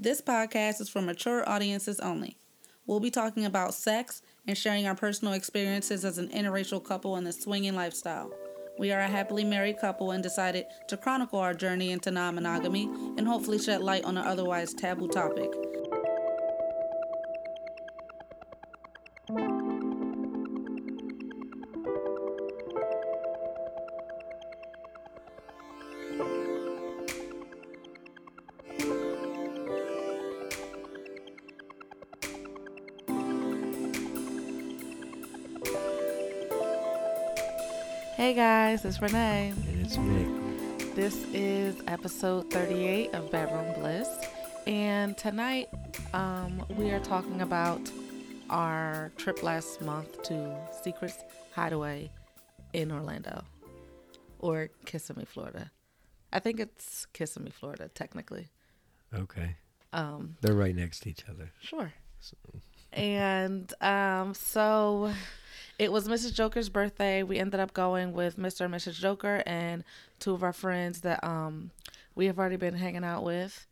This podcast is for mature audiences only. We'll be talking about sex and sharing our personal experiences as an interracial couple in the swinging lifestyle. We are a happily married couple and decided to chronicle our journey into non monogamy and hopefully shed light on an otherwise taboo topic. Guys, it's Renee. And it's Mick. This is episode 38 of Bedroom Bliss. And tonight um, we are talking about our trip last month to Secrets Hideaway in Orlando or Kissimmee, Florida. I think it's Kissimmee, Florida, technically. Okay. Um, They're right next to each other. Sure. And um, so it was Mrs. Joker's birthday. We ended up going with Mr. and Mrs. Joker and two of our friends that um, we have already been hanging out with.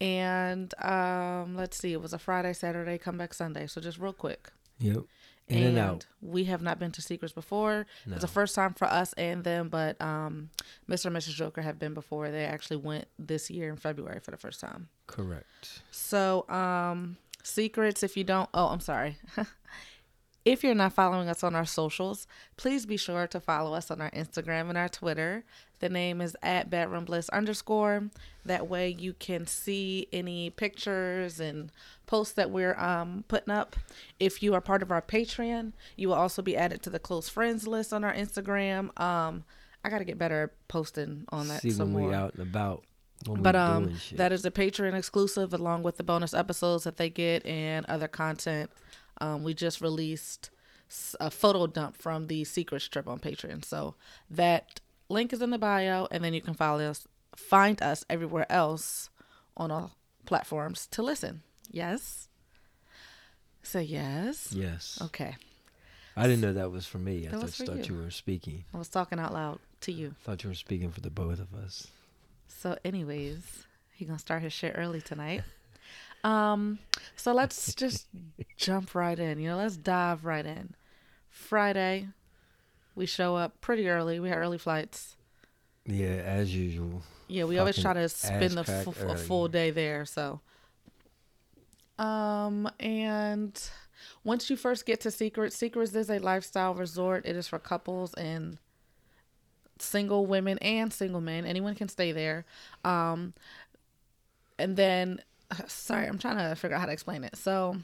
And um, let's see, it was a Friday, Saturday, come back Sunday. So just real quick. Yep. In and, out. We have not been to Secrets before. No. It's the first time for us and them, but um, Mr. and Mrs. Joker have been before. They actually went this year in February for the first time. Correct. So, um, secrets, if you don't, oh, I'm sorry. if you're not following us on our socials, please be sure to follow us on our Instagram and our Twitter. The name is at bedroom bliss underscore. That way you can see any pictures and posts that we're um, putting up. If you are part of our Patreon, you will also be added to the close friends list on our Instagram. Um, I got to get better at posting on that See some when more we out and about. But um that is a patreon exclusive along with the bonus episodes that they get and other content um we just released a photo dump from the Secrets trip on patreon so that link is in the bio and then you can follow us find us everywhere else on all platforms to listen yes say yes Yes. okay I didn't know that was for me. I That was just thought you. you. were speaking. i was talking out loud to you I thought you were speaking for the both of us. So, anyways, he gonna start his shit early tonight. Um, so let's just jump right in. You know, let's dive right in. Friday, we show up pretty early. We had early flights. Yeah, as usual. Yeah, we always try to spend the f- a full day there. So, um, and once you first get to Secrets, Secrets is a lifestyle resort. It is for couples and single women and single men. Anyone can stay there. Um, and then, sorry, I'm trying to figure out how to explain it. So,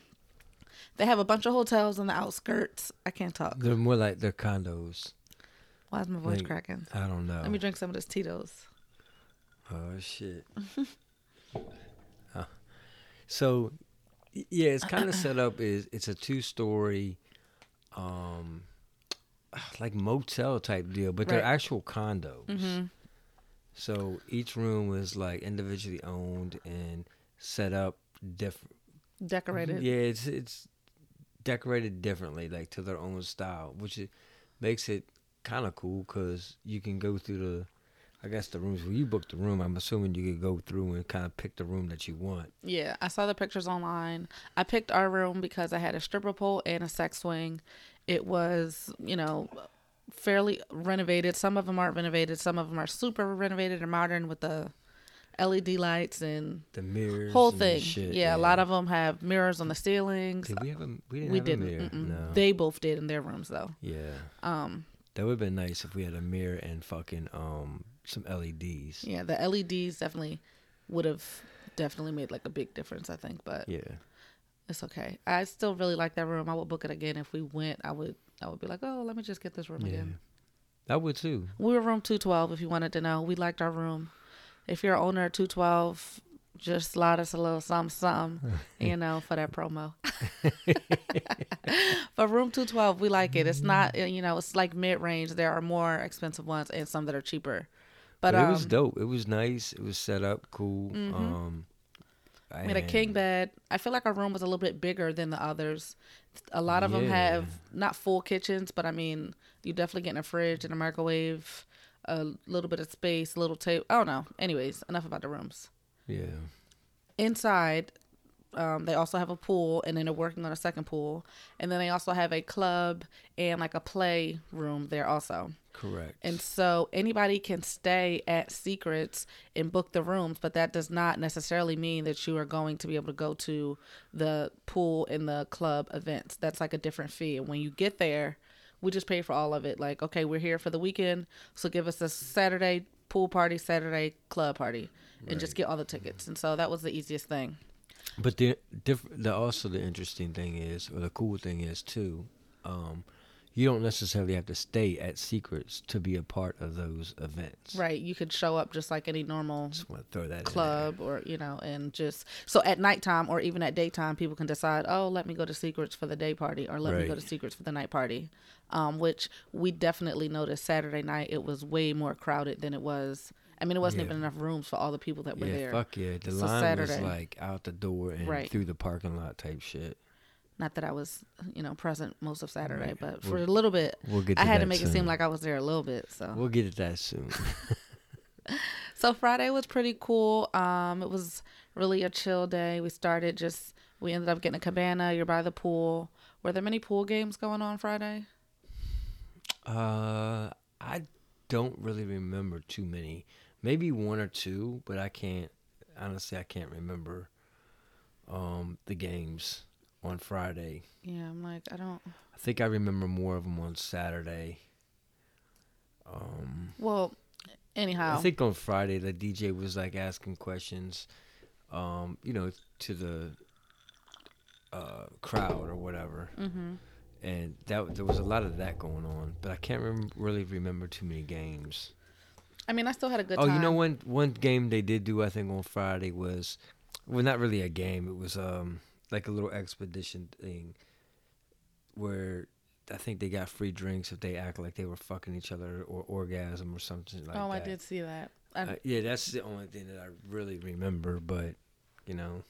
they have a bunch of hotels on the outskirts. I can't talk. They're more like they're condos. Why is my voice Like, cracking? I don't know. Let me drink some of this Tito's. Oh shit. Huh. So, yeah, it's kind of set up is it's a two story, um, like motel type deal, but they're actual condos. Mm-hmm. So each room was like individually owned and set up different. Decorated. Yeah, it's it's decorated differently, like to their own style, which it makes it kind of cool because you can go through the. I guess the rooms. When you book the room, I'm assuming you could go through and kind of pick the room that you want. Yeah, I saw the pictures online. I picked our room because I had a stripper pole and a sex swing. It was, you know, fairly renovated. Some of them aren't renovated. Some of them are super renovated and modern with the LED lights and The mirrors, whole thing. Shit, yeah, a lot of them have mirrors on the ceilings. Did we have a? We didn't we have didn't. a mirror. No. They both did in their rooms though. yeah, Um, that would have been nice if we had a mirror and fucking um some LEDs. yeah, the LEDs definitely would have definitely made like a big difference. I think, but Yeah. It's okay. I still really like that room. I would book it again if we went. I would. I would be like, oh, let me just get this room Yeah. again. I would too. We were room two twelve. If you wanted to know, we liked our room. If you're owner of two twelve, just slide us a little something, something, you know, for that promo. but room two twelve, we like it. It's not, uh, you know, it's like mid range. There are more expensive ones and some that are cheaper. But, But, um, it was dope. It was nice. It was set up cool. Mhm. Um, we had a king bed. I feel like our room was a little bit bigger than the others. A lot of them have not full kitchens, but I mean, you definitely getting a fridge and a microwave, a little bit of space, a little table. I don't know. Anyways, enough about the rooms. Yeah. inside, um, they also have a pool, and then they're working on a second pool, and then they also have a club and like a play room there also. Correct. And so anybody can stay at Secrets and book the rooms, but that does not necessarily mean that you are going to be able to go to the pool and the club events. That's like a different fee. And when you get there, we just pay for all of it. Like, okay, we're here for the weekend, so give us a Saturday pool party, Saturday club party, and just get all the tickets. And so that was the easiest thing. But the diff- the also the interesting thing is, or the cool thing is too, um, you don't necessarily have to stay at Secrets to be a part of those events. Right. You could show up just like any normal Just throw that club or you know and just so at nighttime or even at daytime people can decide oh let me go to secrets for the day party or let me go to secrets for the night party um, which we definitely noticed saturday night it was way more crowded than it was i mean it wasn't Yeah. even enough rooms for all the people that were there. Yeah, there fuck yeah. The So line was like out the door and Right. through the parking lot type shit. Not that i was you know present most of saturday Right. but for We'll- a little bit We'll i had to make it seem like i was there a little bit so We'll get to that soon. So Friday was pretty cool. Um, it was really a chill day. We started just we ended up getting a cabana. You're by the pool. Were there many pool games going on Friday? uh, I don't really remember too many. Maybe one or two, but I can't. Honestly, I can't remember. Um, the games on Friday. Yeah, I'm like I don't. I think I remember more of them on Saturday. Um, Well, anyhow, I think on Friday the DJ was like asking questions, um, you know, to the uh, crowd or whatever, hmm and that there was a lot of that going on. But I can't rem- really remember too many games. I mean, I still had a good oh, time. you know one one game they did do I think on Friday was, well, not really a game. It was um like a little expedition thing, where I think they got free drinks if they act like they were fucking each other or orgasm or something like oh, that. Oh, I did see that. Uh, yeah, that's the only thing that I really remember. But you know,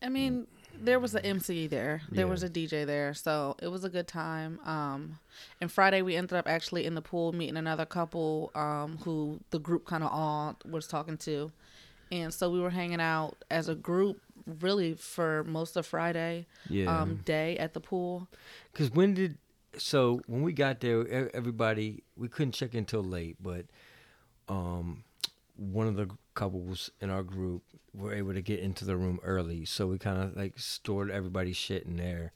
I mean, there was a MC there. There Yeah. was a DJ there, so it was a good time. Um, and Friday we ended up actually in the pool meeting another couple um, who the group kind of all was talking to, and so we were hanging out as a group really for most of Friday yeah. um, day at the pool. Because when did so when we got there, everybody we couldn't check in till late, but um, one of the couples in our group were able to get into the room early, so we kind of like stored everybody's shit in there,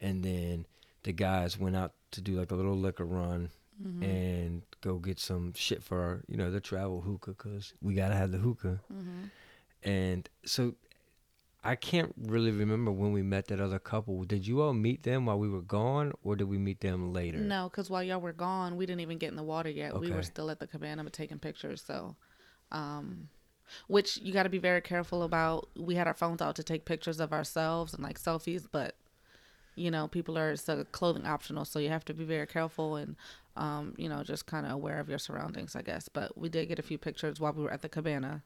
and then the guys went out to do like a little liquor run Mm-hmm. and go get some shit for our, you know, the travel hookah because we gotta have the hookah. Mm-hmm. And so I can't really remember when we met that other couple. Did you all meet them while we were gone, or did we meet them later? No, because while y'all were gone, we didn't even get in the water yet. We were still at the cabana but taking pictures. So, um, which you got to be very careful about. We had our phones out to take pictures of ourselves and like selfies, but you know, people are it's a clothing optional, so you have to be very careful and um, you know, just kind of aware of your surroundings, I guess. But we did get a few pictures while we were at the cabana.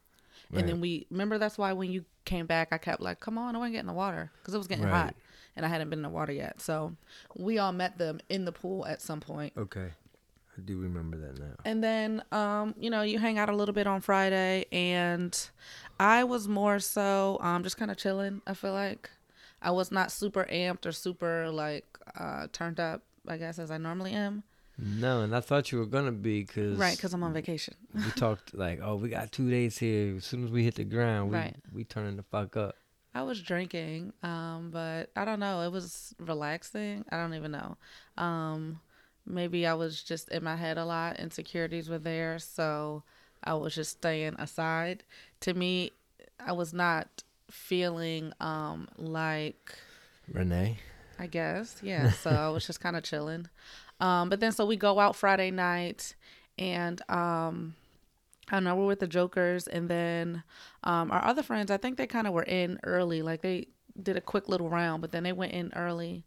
And then we remember that's why when you came back, I kept like, "Come on, I want to get in the water," because it was getting Right. hot, and I hadn't been in the water yet. So we all met them in the pool at some point. Okay, I do remember that now. And then, um, you know, you hang out a little bit on Friday, and I was more so um, just kind of chilling. I feel like I was not super amped or super like uh, turned up, I guess, as I normally am. No, and I thought you were gonna be because Right, because I'm on vacation. we talked like, oh, we got two days here. As soon as we hit the ground, we Right. we turning the fuck up. I was drinking, um, but I don't know. It was relaxing. I don't even know. Um, maybe I was just in my head a lot. Insecurities were there, so I was just staying aside. To me, I was not feeling um, like Renee, I guess. Yeah. So I was just kind of chilling. Um, but then so we go out Friday night and um I don't know, we're with the Jokers and then um our other friends, I think they kind of were in early. Like they did a quick little round, but then they went in early.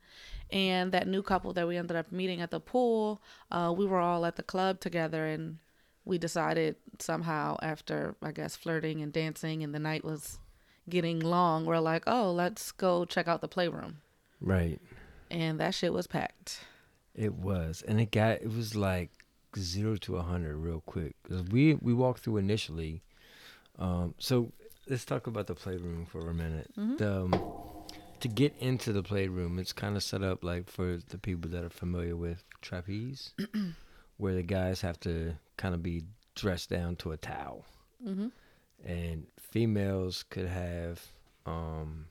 And that new couple that we ended up meeting at the pool, uh, we were all at the club together and we decided somehow after I guess flirting and dancing and the night was getting long, we're like, Oh, let's go check out the playroom right? and that shit was packed. It was, and it got it was like zero to a hundred real quick. 'Cause we we walked through initially, um, so let's talk about the playroom for a minute. Mhm. The, um, to get into the playroom, it's kind of set up like for the people that are familiar with trapeze, where the guys have to kind of be dressed down to a towel, Mm-hmm. and females could have, um,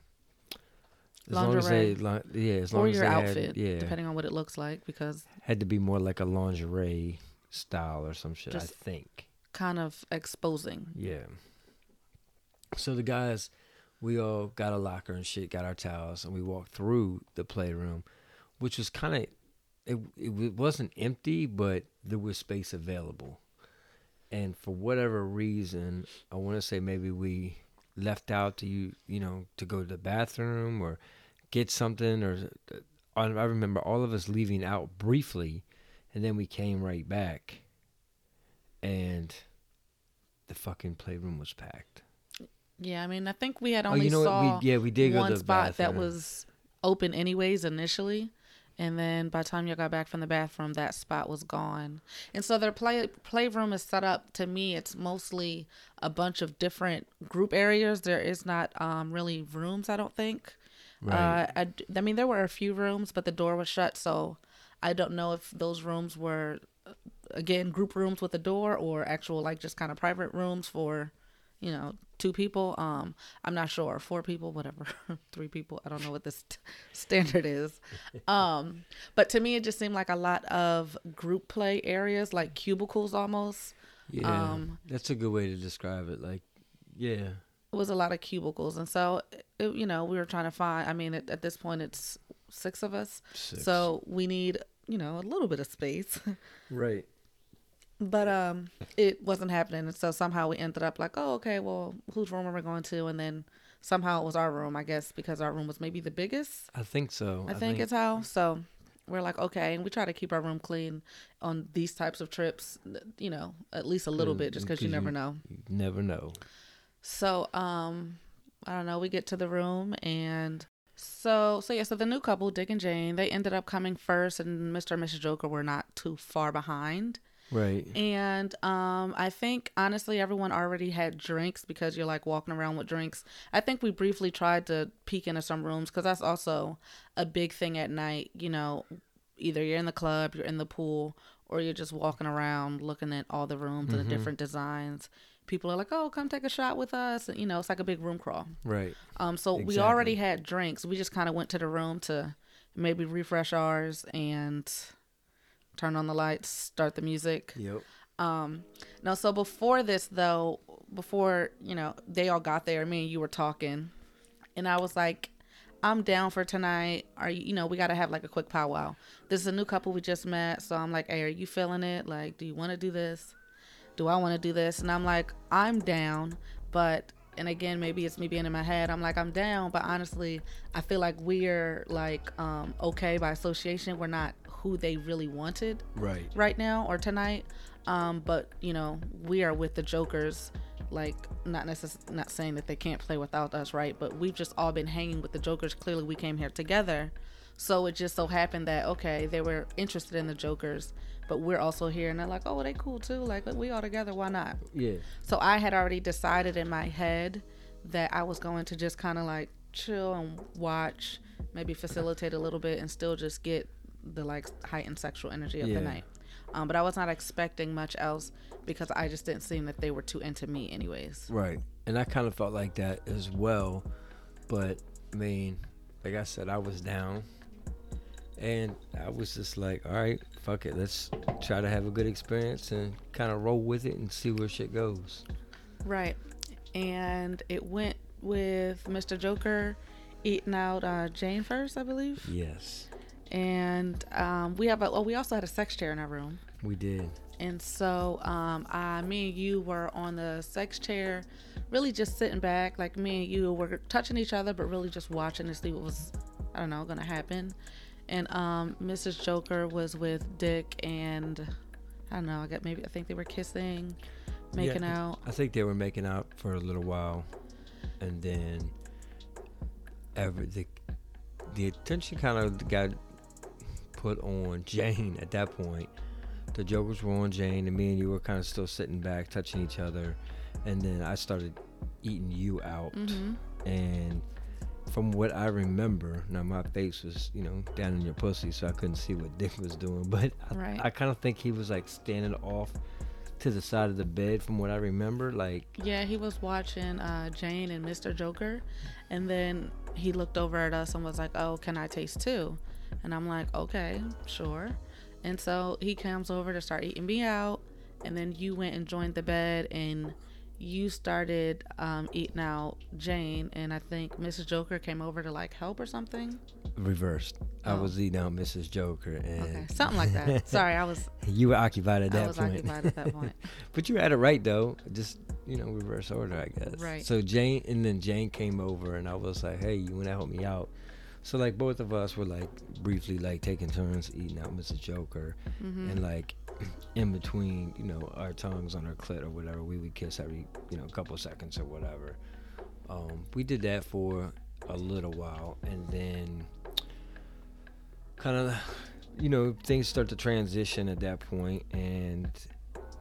as long as they, Lingerie. yeah, as long Or as your outfit, had, yeah, depending on what it looks like, because had to be more like a lingerie style or some shit. I think. kind of exposing. Yeah. So the guys, we all got a locker and shit, got our towels, and we walked through the playroom, which was kind of, it, it wasn't empty, but there was space available. And for whatever reason, I want to say maybe we left out to you, you know, to go to the bathroom or get something, or uh, I I remember all of us leaving out briefly, and then we came right back, and the fucking playroom was packed. Yeah, I mean, I think we had Oh, only you know saw what? We, yeah, we did go one to the spot that was open anyways initially. And then by the time you got back from the bathroom, that spot was gone. And so their play playroom is set up. To me, it's mostly a bunch of different group areas. There is not um, really rooms, I don't think. Right. Uh, I, I mean, there were a few rooms, but the door was shut, so I don't know if those rooms were, uh, again, group rooms with a door or actual like just kind of private rooms for, you know, two people. Um, I'm not sure, four people, whatever, three people. I don't know what this t- standard is. Um, but to me, it just seemed like a lot of group play areas, like cubicles almost. yeah, um, that's a good way to describe it. Like, yeah, it was a lot of cubicles and so it, you know we were trying to find i mean at, at this point it's six of us six. so we need you know a little bit of space right. But um it wasn't happening and so somehow we ended up like oh okay well whose room are we going to and then somehow it was our room i guess because our room was maybe the biggest I think so. i, think, it's how so we're like okay and we try to keep our room clean on these types of trips you know at least a little Mm, bit just because you never you- know you never know. So, um, I don't know. We get to the room and so, so yeah. So the new couple, Dick and Jane, they ended up coming first, and Mr. and Mrs. Joker were not too far behind. Right. And um, I think honestly, everyone already had drinks because you're like walking around with drinks. I think we briefly tried to peek into some rooms because that's also a big thing at night. You know, either you're in the club, you're in the pool, or you're just walking around looking at all the rooms and the different designs. People are like, "Oh, come take a shot with us." And, you know, it's like a big room crawl. Right. Um, so we already had drinks. We just kind of went to the room to maybe refresh ours and turn on the lights, start the music. Yep. Um, no, so before this though, before you know they all got there, me and you were talking, and I was like, "I'm down for tonight. Are you? You know, we got to have like a quick powwow. This is a new couple we just met, so I'm like, hey, are you feeling it? Like, do you want to do this? Do I want to do this? And I'm like, I'm down, but." And again, maybe it's me being in my head. I'm like, I'm down, but honestly, I feel like we're like um, okay by association. We're not who they really wanted Right. right now or tonight. Um, but you know, we are with the Jokers. Like, not necess- not saying that they can't play without us, right? But we've just all been hanging with the Jokers. Clearly, we came here together. So it just so happened that okay, they were interested in the Jokers, but we're also here, and they're like, oh, they cool too. Like we all together, why not? Yeah. So I had already decided in my head that I was going to just kind of like chill and watch, maybe facilitate a little bit, and still just get the like heightened sexual energy of Yeah. the night. Um, but I was not expecting much else because I just didn't seem that they were too into me, anyways. Right. And I kind of felt like that as well. But I mean, like I said, I was down. And I was just like, all right, fuck it. Let's try to have a good experience and kind of roll with it and see where shit goes. Right. And it went with Mr. Joker eating out uh, Jane first, I believe. Yes, And um, we have a, oh, we also had a sex chair in our room. we did. And so, um, I, me and you were on the sex chair, really just sitting back. Like me and you were touching each other, but really just watching to see what was, I don't know, gonna happen. And um, Mrs. Joker was with Dick, and I don't know. I got maybe I think they were kissing, making Yeah. out. I think they were making out for a little while. And then every, the, the attention kind of got put on Jane at that point. The jokers were on Jane, and me and you were kind of still sitting back, touching each other. And then I started eating you out, Mm-hmm. and from what I remember, now my face was you know down in your pussy, so I couldn't see what Dick was doing, but I, Right. I kind of think he was like standing off to the side of the bed from what I remember, like Yeah, he was watching uh, Jane and Mr. Joker, and then he looked over at us and was like, "Oh, can I taste too?" And I'm like, "Okay, sure." And so he comes over to start eating me out, and then you went and joined the bed, and you started um, eating out Jane, and I think Mrs. Joker came over to like help or something. reversed. I Oh. was eating out Mrs. Joker, and Okay, something like that. Sorry, I was you were occupied at that I was point. occupied at that point. But you had it right though. Just you know, reverse order, I guess. Right. So Jane and then Jane came over and I was like, Hey, you wanna help me out? So like both of us were like briefly like taking turns eating out Mr. Joker hmm and like in between, you know, our tongues on our clit or whatever, we would kiss every, you know, couple seconds or whatever. Um, we did that for a little while and then kind of you know things start to transition at that point and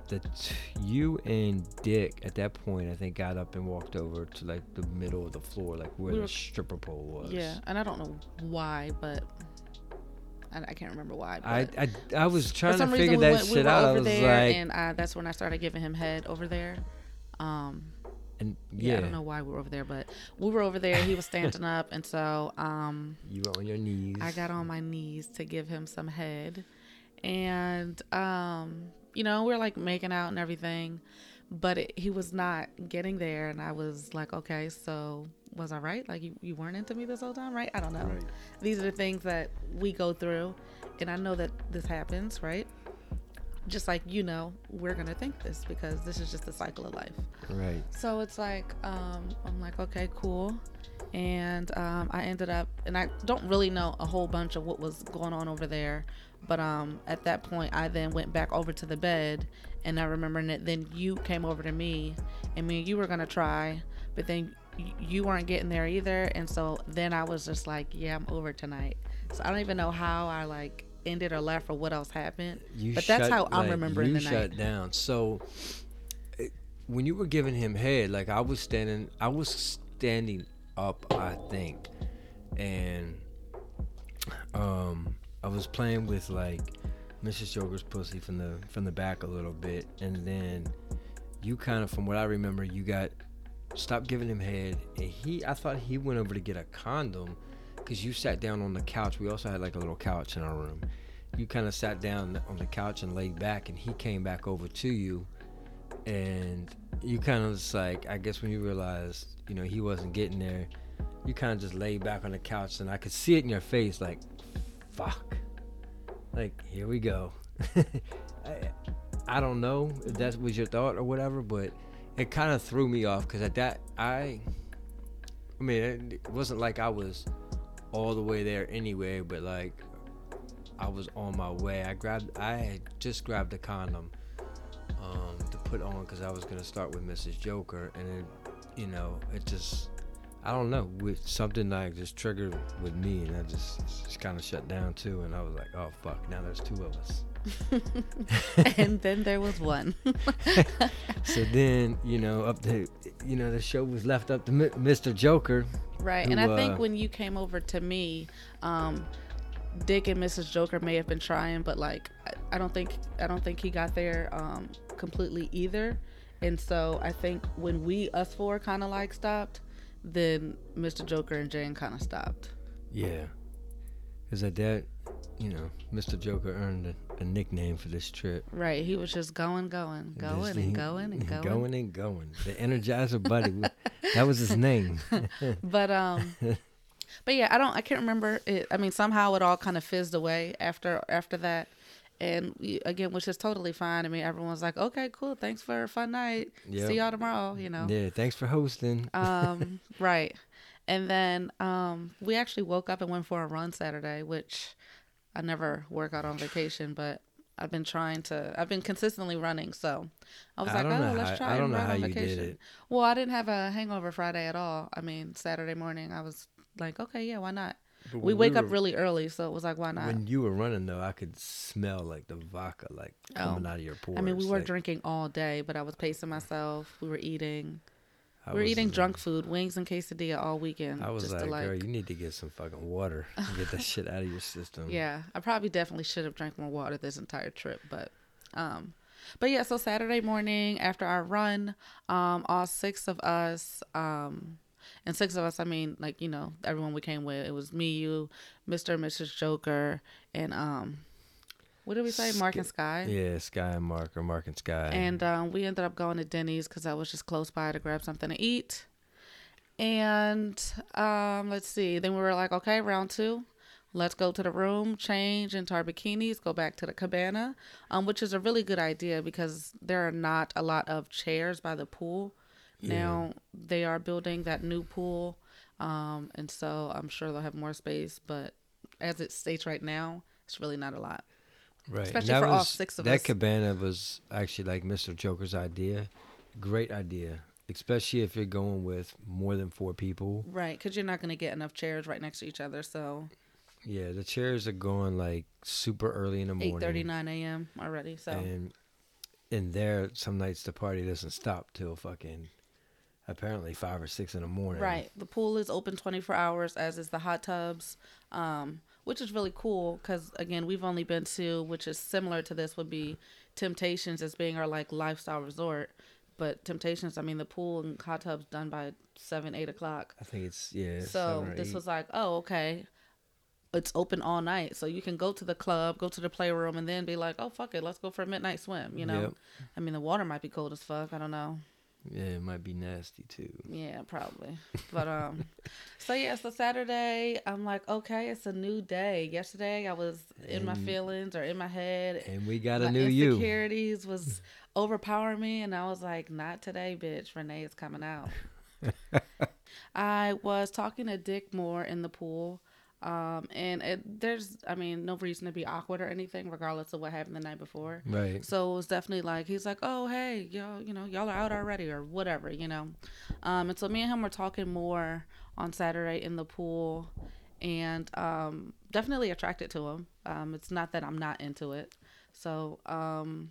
the t- you and dick at that point i think got up and walked over to like the middle of the floor like where We the stripper pole was Yeah, and I don't know why, but I, I can't remember why. I, I i was trying to figure reason, we that went, we shit were out i over was there, like and uh, that's when I started giving him head over there. Um, and yeah, yeah, I don't know why we were over there, but we were over there. He was standing up, and so um, you were on your knees I got on my knees to give him some head, and um, you know, we are like making out and everything, but it, he was not getting there, and I was like, okay, so was I right? Like you, you weren't into me this whole time, right? I don't know. Right. These are the things that we go through, and I know that this happens, right? Just like you know, we're gonna think this because this is just the cycle of life. right So it's like, um, I'm like, okay, cool. And um, I ended up, and I don't really know a whole bunch of what was going on over there. But um, at that point, I then went back over to the bed, and I remember that then you came over to me, and me and you were gonna try, but then you weren't getting there either. And so then I was just like, yeah, I'm over tonight. So I don't even know how I like ended or left or what else happened. you but that's shut- how I'm like, remembering you the shut night. down. So it, when you were giving him head like i was standing i was standing up i think. And um i was playing with like mrs joker's pussy from the from the back a little bit. And then you kind of from what i remember you got stopped giving him head. And he i thought he went over to get a condom because you sat down on the couch. We also had like a little couch in our room. You kind of sat down on the couch and laid back and he came back over to you and you kind of just like i guess when you realized you know he wasn't getting there you kind of just laid back on the couch and i could see it in your face like fuck. Like here we go. I, I don't know if that was your thought or whatever but it kind of threw me off because at that i i mean it wasn't like i was all the way there anyway but like I was on my way. I grabbed, I had just grabbed a condom um, to put on because I was gonna start with Mrs. Joker, and it, you know, it just, I don't know, with something like just triggered with me, and I just, just kind of shut down too, and I was like, oh fuck, now there's two of us. and then there was one. So then, you know, up to, you know, the show was left up to Mr. Joker. Right, who, and I think uh, when you came over to me, um, Dick and Mrs. Joker may have been trying, but like I, I don't think I don't think he got there um, completely either. And so I think when we us four kind of like stopped, then Mr. Joker and Jane kind of stopped. Yeah. Because at that, you know, Mr. Joker earned a, a nickname for this trip. Right, he was just going, going, going, and he- going and going. going and going. The Energizer Buddy. that was his name. But um, but yeah, I don't. I can't remember it. I mean, somehow it all kind of fizzed away after after that. And we- again, which is totally fine. I mean, everyone's like, "Okay, cool. Thanks for a fun night. Yep. See y'all tomorrow." You know. Yeah, thanks for hosting. Um, right. And then um, we actually woke up and went for a run Saturday, which I never work out on vacation, but I've been trying to. I've been consistently running, so I was I like, "Oh, let's how- try I don't and know run how on you did vacation." it. Well, I didn't have a hangover Friday at all. I mean, Saturday morning, I was like, "Okay, yeah, why not?" We when wake up really early, so it was like, "Why not?" When you were running, though, I could smell like the vodka like coming Oh. out of your pores. I mean, we were like, drinking all day, but I was pacing myself. We were eating. I We're was eating drunk food, wings and quesadilla all weekend. I was just like, like girl, you need to get some fucking water. and Get that shit out of your system. Yeah, I probably definitely should have drank more water this entire trip, but um but yeah, so Saturday morning after our run, um all six of us um and six of us, I mean like, you know, everyone we came with. It was me, you, Mr. and Mrs. Joker, and um what did we say? Mark and Sky. Yeah, Sky and Mark or Mark and Sky. And um, we ended up going to Denny's because I was just close by to grab something to eat. And um, let's see. Then we were like, okay, round two. Let's go to the room, change into our bikinis, go back to the cabana, um, which is a really good idea because there are not a lot of chairs by the pool. Now they are building that new pool, um, and so I'm sure they'll have more space. But as it states right now, it's really not a lot. Right. especially that for all six of that us. cabana was actually like Mr. Joker's idea. Great idea, especially if you're going with more than four people. Right, because you're not going to get enough chairs right next to each other. So Yeah, the chairs are going like super early in the morning. thirty nine a.m. already. So And in there, some nights the party doesn't stop till fucking apparently five or six in the morning. right, the pool is open twenty four hours, as is the hot tubs, um, which is really cool because again, we've only been to, which is similar to this, would be Temptations as being our like lifestyle resort. But Temptations, I mean, the pool and hot tubs done by seven eight o'clock. I think it's yeah. So this eight. was like, oh, okay. It's open all night, so you can go to the club, go to the playroom, and then be like, "Oh fuck it, let's go for a midnight swim." You know, Yep. I mean, the water might be cold as fuck. I don't know. Yeah, it might be nasty too. Yeah, probably. But um, so yeah, so Saturday, I'm like, okay, it's a new day. Yesterday, I was in my feelings or in my head. And we got a new you. insecurities was overpowering me, and I was like, not today, bitch. Renee is coming out. I was talking to Dick more in the pool. Um, and it, there's, I mean, no reason to be awkward or anything, regardless of what happened the night before. Right. So it was definitely like he's like, oh hey, y'all, you know, y'all are out already or whatever, you know. Um, and so me and him were talking more on Saturday in the pool, and um, definitely attracted to him. Um, it's not that I'm not into it. So um,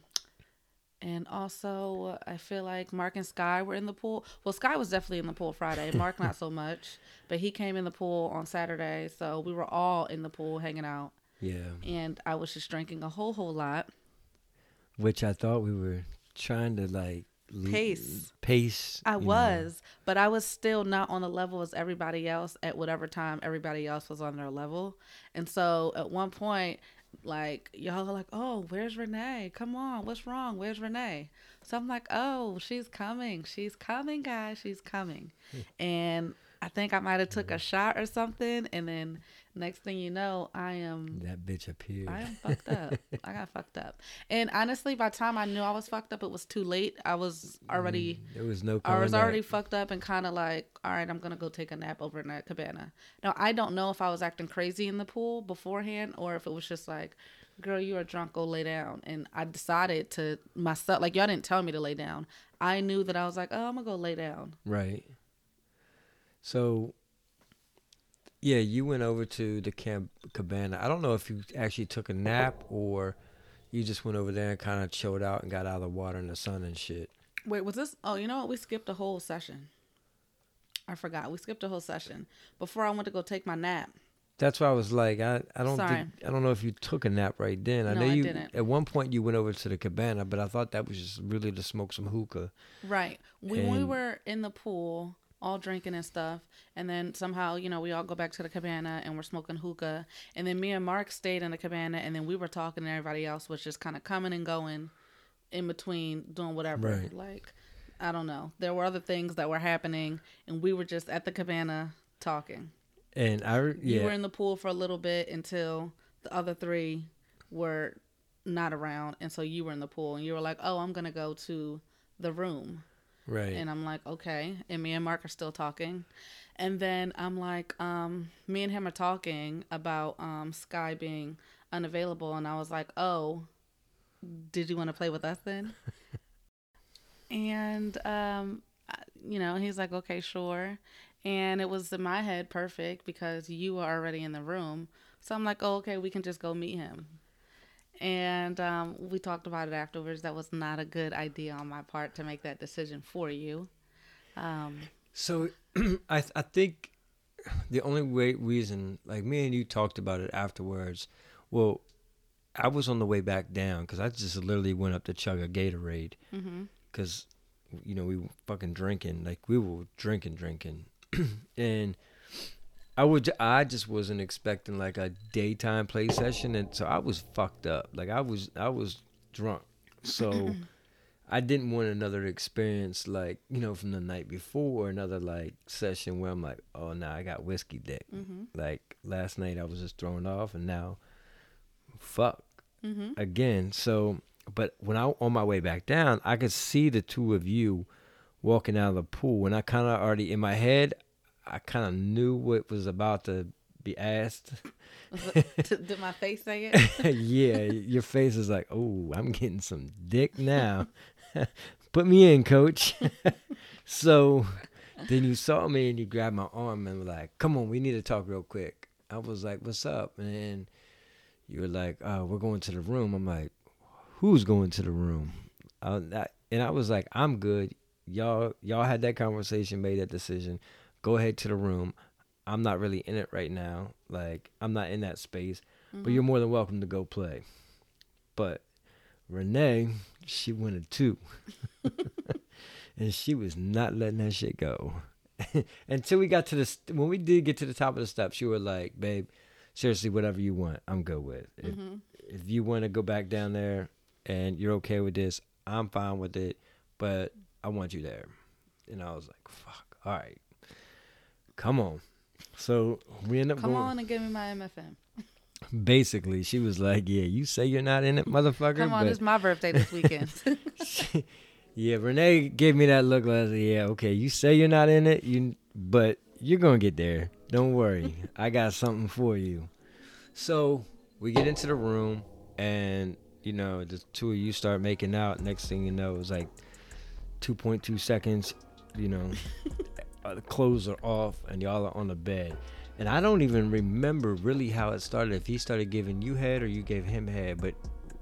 and also I feel like Mark and Sky were in the pool. Well, Sky was definitely in the pool Friday. Mark not so much, but he came in the pool on Saturday. So we were all in the pool hanging out, Yeah. and I was just drinking a whole whole lot. Which I thought we were trying to like Pace. Pace. I you know. was, but I was still not on the level as everybody else at whatever time everybody else was on their level. And so at one point, like y'all are like, "Oh, where's Renee? Come on, what's wrong? Where's Renee?" So I'm like, "Oh, she's coming. She's coming, guys. She's coming." Hmm. and I think I might have took a shot or something, and then next thing you know, I am That bitch appeared. I am fucked up. I got fucked up. And honestly, by the time I knew I was fucked up, it was too late. I was mm-hmm. already there was no. I was already back. fucked up and kind of like, all right, I'm gonna go take a nap over in that cabana. Now I don't know if I was acting crazy in the pool beforehand or if it was just like, girl, you are drunk, go lay down. And I decided to myself, like y'all didn't tell me to lay down. I knew that I was like, oh, I'm gonna go lay down. Right. So, yeah, you went over to the camp cabana. I don't know if you actually took a nap or you just went over there and kind of chilled out and got out of the water and the sun and shit. Wait, was this? Oh, you know what? We skipped a whole session. I forgot. We skipped a whole session before I went to go take my nap. That's why I was like, I, I don't Sorry. think I don't know if you took a nap right then. I No, know I you didn't. at one point you went over to the cabana, but I thought that was just really to smoke some hookah. Right. When we were in the pool, all drinking and stuff, and then somehow, you know, we all go back to the cabana and we're smoking hookah. And then me and Mark stayed in the cabana, and then we were talking, and everybody else was just kind of coming and going in between, doing whatever. Right. Like, I don't know. There were other things that were happening, and we were just at the cabana talking. And I re- You were in the pool for a little bit until the other three were not around, and so you were in the pool, and you were like, "Oh, I'm gonna go to the room." Right. And I'm like, okay. And me and Mark are still talking. And then I'm like, um, me and him are talking about um, Sky being unavailable. And I was like, oh, did you want to play with us then? and, um, you know, he's like, okay, sure. And it was in my head perfect because you were already in the room. So I'm like, oh, okay, we can just go meet him. And um, we talked about it afterwards. That was not a good idea on my part to make that decision for you. Um, So I th- I think the only way reason like me and you talked about it afterwards. Well, I was on the way back down because I just literally went up to chug a Gatorade because you know we were fucking drinking like we were drinking drinking and I would I just wasn't expecting like a daytime play session and so I was fucked up like I was I was drunk so I didn't want another experience like you know from the night before another like session where I'm like oh now I got whiskey dick Mhm. like last night I was just thrown off and now fuck Mhm. again. So, but when I on my way back down, I could see the two of you walking out of the pool, and I kind of already in my head, I kind of knew what was about to be asked. Did my face say it? yeah, your face is like, oh, I'm getting some dick now. Put me in, coach. so then you saw me and you grabbed my arm and were like, come on, we need to talk real quick. I was like, what's up? And then you were like, oh, we're going to the room. I'm like, who's going to the room? Uh, that, and I was like, I'm good. Y'all, y'all had that conversation, made that decision. Go ahead to the room. I'm not really in it right now. Like, I'm not in that space but you're more than welcome to go play. But Renee, she wanted two. and she was not letting that shit go. Until we got to the, st- when we did get to the top of the steps, she was like, babe, seriously, whatever you want, I'm good with. If, Mhm. if you want to go back down there and you're okay with this, I'm fine with it, but I want you there. And I was like, fuck, all right, come on. So we end up Come going on and give me my MFM. basically she was like yeah you say you're not in it motherfucker Come on, but it's my birthday this weekend. yeah renee gave me that look like yeah okay you say you're not in it you but you're gonna get there don't worry i got something for you so we get into the room and you know the two of you start making out next thing you know it's like 2.2 seconds you know uh, the clothes are off and y'all are on the bed and I don't even remember really how it started. If he started giving you head or you gave him head, but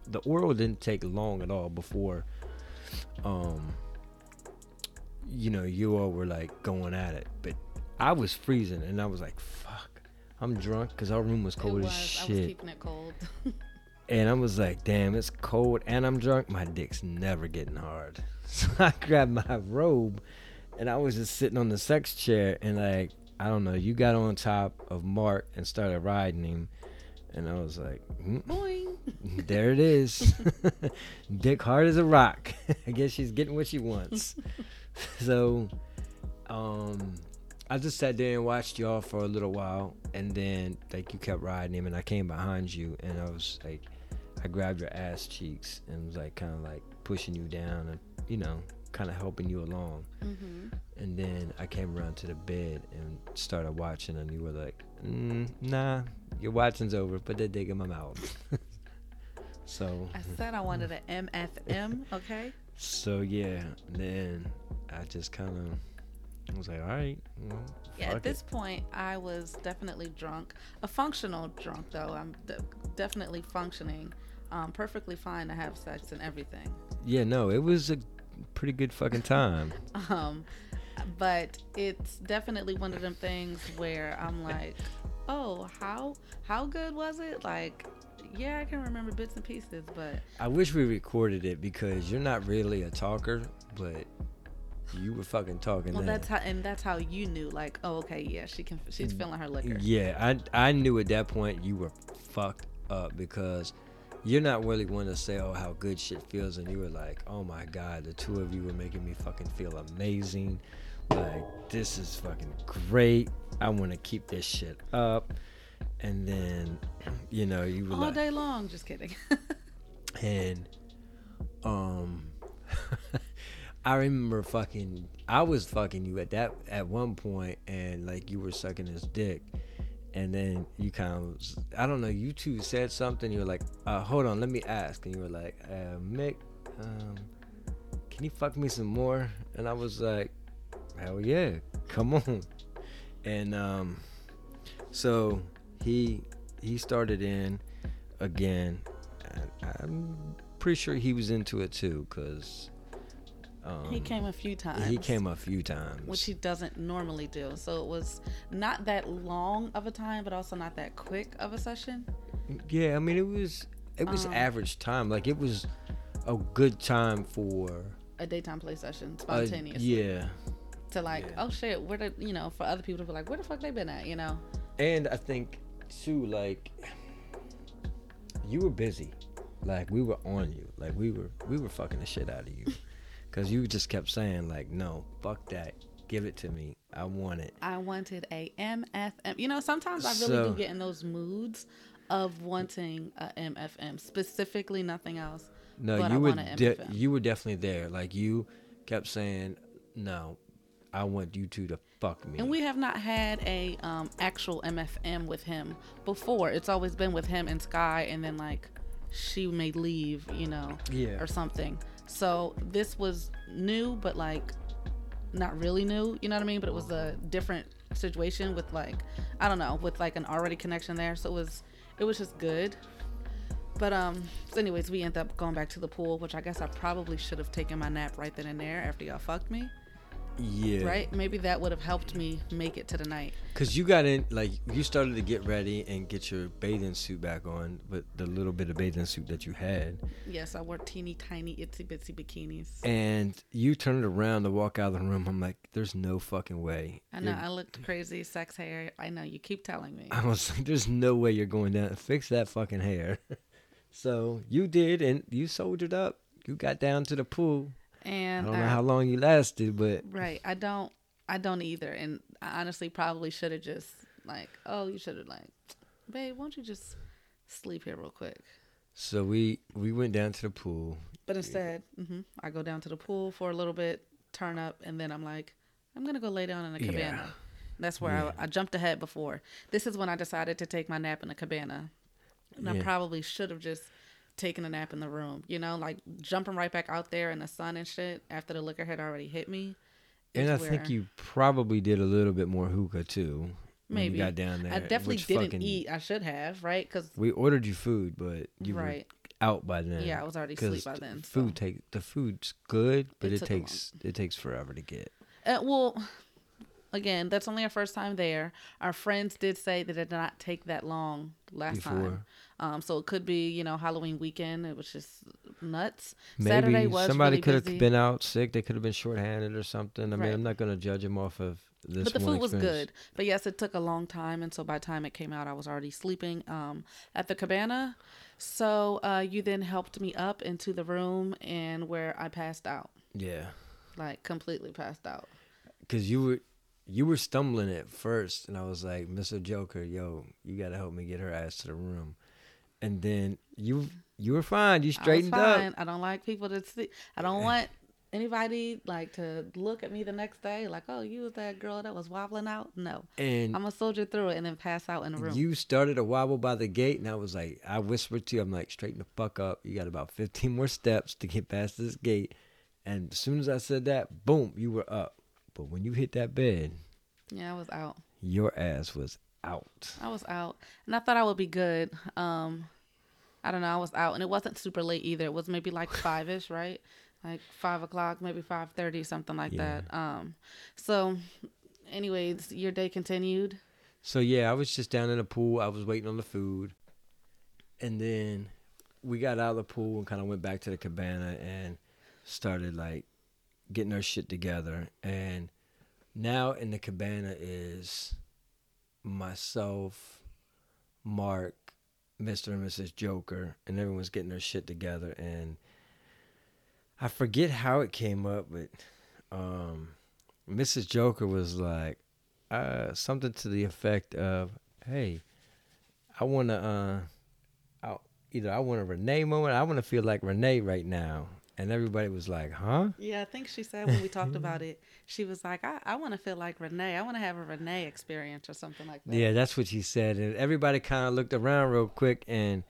the oral didn't take long at all before, um, you know, you all were like going at it. But I was freezing, and I was like, "Fuck, I'm drunk," because our room was cold it as was. I was keeping it cold. And I was like, damn, it's cold and I'm drunk. My dick's never getting hard. So I grabbed my robe and I was just sitting on the sex chair and like, I don't know, you got on top of Mark and started riding him. And I was like, mm, Boing. there it is. Dick hard as a rock. I guess she's getting what she wants. so um I just sat there and watched y'all for a little while and then like you kept riding him and I came behind you and I was like I grabbed your ass cheeks and was like kind of like pushing you down and you know kind of helping you along hmm and then I came around to the bed and started watching and you were like mm, nah your watching's over put that dick in my mouth so I said I wanted an MFM. Okay. so yeah then I just kind of I was like all right well, Yeah, at it." this point, I was definitely drunk. A functional drunk, though. I'm de- definitely functioning. Um, perfectly fine to have sex and everything. Yeah, no, it was a pretty good fucking time. Um, but it's definitely one of them things where I'm like, oh, how how good was it? Like, yeah, I can remember bits and pieces, but I wish we recorded it because you're not really a talker, but you were fucking talking. well, then. that's how and that's how you knew. Like, oh, okay, yeah, she can. She's feeling her liquor. Yeah, I I knew at that point you were fucked up because you're not really one to say oh how good shit feels, and you were like oh my god, the two of you were making me fucking feel amazing. Like this is fucking great. I want to keep this shit up. And then, you know, you were All like, day long. Just kidding. and um I remember fucking I was fucking you at that at one point and like you were sucking his dick and then you kind of I don't know you two said something you were like uh hold on let me ask. And you were like uh Mick um can you fuck me some more? And I was like hell yeah come on. And um so he he started in again and I'm pretty sure he was into it too, cause Um, He came a few times. He came a few times. which he doesn't normally do. So it was not that long of a time, but also not that quick of a session. yeah, I mean it was it was Um, average time. Like it was a good time for A daytime play session, spontaneously. yeah. To like, yeah. oh shit, where the you know, for other people to be like, where the fuck they been at, you know? And I think too, like you were busy. Like we were on you. Like we were we were fucking the shit out of you. Cause you just kept saying like, no, fuck that. Give it to me. I want it. I wanted a MFM. You know, sometimes I really So- do get in those moods of wanting a MFM, specifically nothing else. No, but I you were de- you were definitely there. Like you kept saying, no, I want you two to fuck me. And we have not had a um, actual MFM with him before. It's always been with him and Sky, and then like she may leave, you know, Yeah. or something. So this was new, but like not really new. You know what I mean? But it was a different situation with like I don't know, with like an already connection there. So it was it was just good. But um, so anyways, we ended up going back to the pool, which I guess I probably should have taken my nap right then and there after y'all fucked me, yeah. right? Maybe that would have helped me make it to the night. Cause you got in, like you started to get ready and get your bathing suit back on, but the little bit of bathing suit that you had, Yes, I wore teeny tiny itsy bitsy bikinis. and you turned around to walk out of the room. I'm like, there's no fucking way. I know You're- I looked crazy, sex hair. I know you keep telling me. I was like, there's no way you're going down. Fix that fucking hair. so you did, and you soldiered up. You got down to the pool. I And don't know I- how long you lasted, but Right. I don't I don't either. And I honestly probably should have just like, oh, you should have like, babe, won't you just sleep here real quick? so we we went down to the pool. But instead, hmm I go down to the pool for a little bit, turn up, and then I'm like, I'm gonna go lay down in a cabana. Yeah. That's where Yeah. I, I jumped ahead before. This is when I decided to take my nap in a cabana. And I probably should have just taken a nap in the room. You know, like jumping right back out there in the sun and shit after the liquor had already hit me. And I is think you probably did a little bit more hookah too. when Maybe. you got down there. I definitely didn't fucking- eat. I should have, right? Because We ordered you food, but you right, were out by then. yeah, I was already asleep by then. Food so. take the food's good, but It it, took a long- takes it takes forever to get. Uh, well, again, that's only our first time there. Our friends did say that it did not take that long last time. Um, so it could be, you know, Halloween weekend. It was just nuts. Maybe Saturday was somebody really could have been out sick. They could have been shorthanded or something. I mean, Right. I'm not gonna judge them off of this. but the food was good. But yes, it took a long time, and so by the time it came out, I was already sleeping um, at the cabana. So uh, you then helped me up into the room and where I passed out, Yeah, like completely passed out. because you were you were stumbling at first, and I was like, Mr. Joker, yo, you gotta help me get her ass to the room. And then you you were fine. You straightened I fine. up. I don't like people to see. I don't want anybody like to look at me the next day like, oh, you was that girl that was wobbling out. No, And I'm gonna soldier through it and then pass out in the room. You started to wobble by the gate, and I was like, I whispered to you, I'm like, straighten the fuck up. You got about 15 more steps to get past this gate. And as soon as I said that, boom, you were up. But when you hit that bed, yeah, I was out. your ass was out. I was out, and I thought I would be good. Um, I don't know. I was out, and it wasn't super late either. It was maybe like five ish, right? Like five o'clock, maybe five thirty, something like Yeah. that. Um, so, anyways, your day continued. So yeah, I was just down in the pool. I was waiting on the food, and then we got out of the pool and kind of went back to the cabana and started like getting our shit together. And now in the cabana is myself, Mark, Mister and Mrs. Joker, and everyone's getting their shit together. And I forget how it came up, but um, Mrs. Joker was like uh, something to the effect of, "Hey, I want to, uh, either I want a Renee moment, I want to feel like Renee right now." And everybody was like, "Huh?" Yeah, I think she said when we talked about it, she was like, I, I want to feel like Renee. I want to have a Renee experience or something like that. Yeah, that's what she said, and everybody kind of looked around real quick, and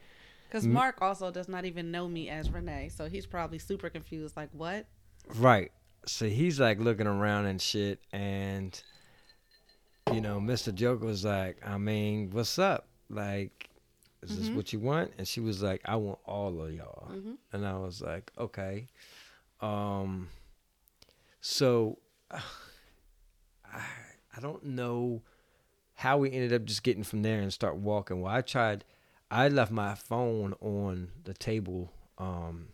Because. Mark also does not even know me as Renee, so he's probably super confused. Like, what? right, so he's like looking around and shit, and you know, Mr. Joker was like, "I mean, what's up? Like, is this Mhm. what you want?" And she was like, "I want all of y'all." hmm And I was like, okay. Um, So I, I don't know how we ended up just getting from there and start walking. Well, I tried. I left my phone on the table, um,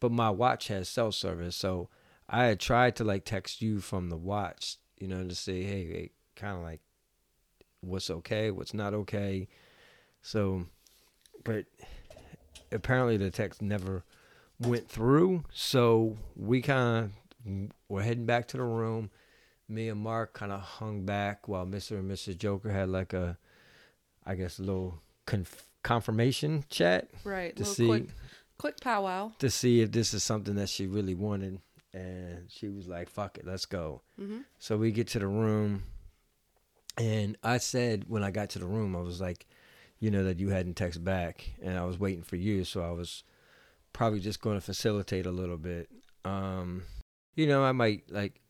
but my watch has cell service, so I had tried to like text you from the watch, you know, to say, hey, hey kind of like what's okay, what's not okay. So, but apparently the text never went through. So we kind of were heading back to the room. Me and Mark kind of hung back while Mr. and Mrs. Joker had like a, I guess, a little conf- confirmation chat. Right. To see quick, quick powwow. to see if this is something that she really wanted. And she was like, fuck it, let's go. Mm-hmm. So we get to the room, and I said when I got to the room, I was like, you know, that you hadn't texted back, and I was waiting for you, so I was probably just going to facilitate a little bit. Um, you know, I might like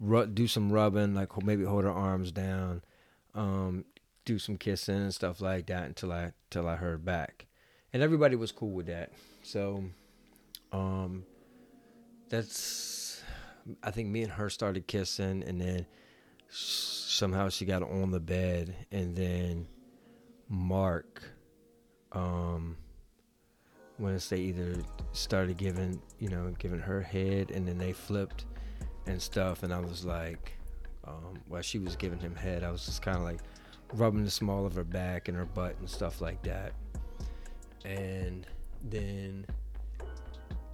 ru- do some rubbing, like maybe hold her arms down, um, do some kissing and stuff like that until I until I heard back, and everybody was cool with that. So, um, that's I think me and her started kissing, and then somehow she got on the bed, and then Mark, um, when they either started giving you know giving her head, and then they flipped and stuff, and I was like, um, while she was giving him head, I was just kind of like rubbing the small of her back and her butt and stuff like that, and then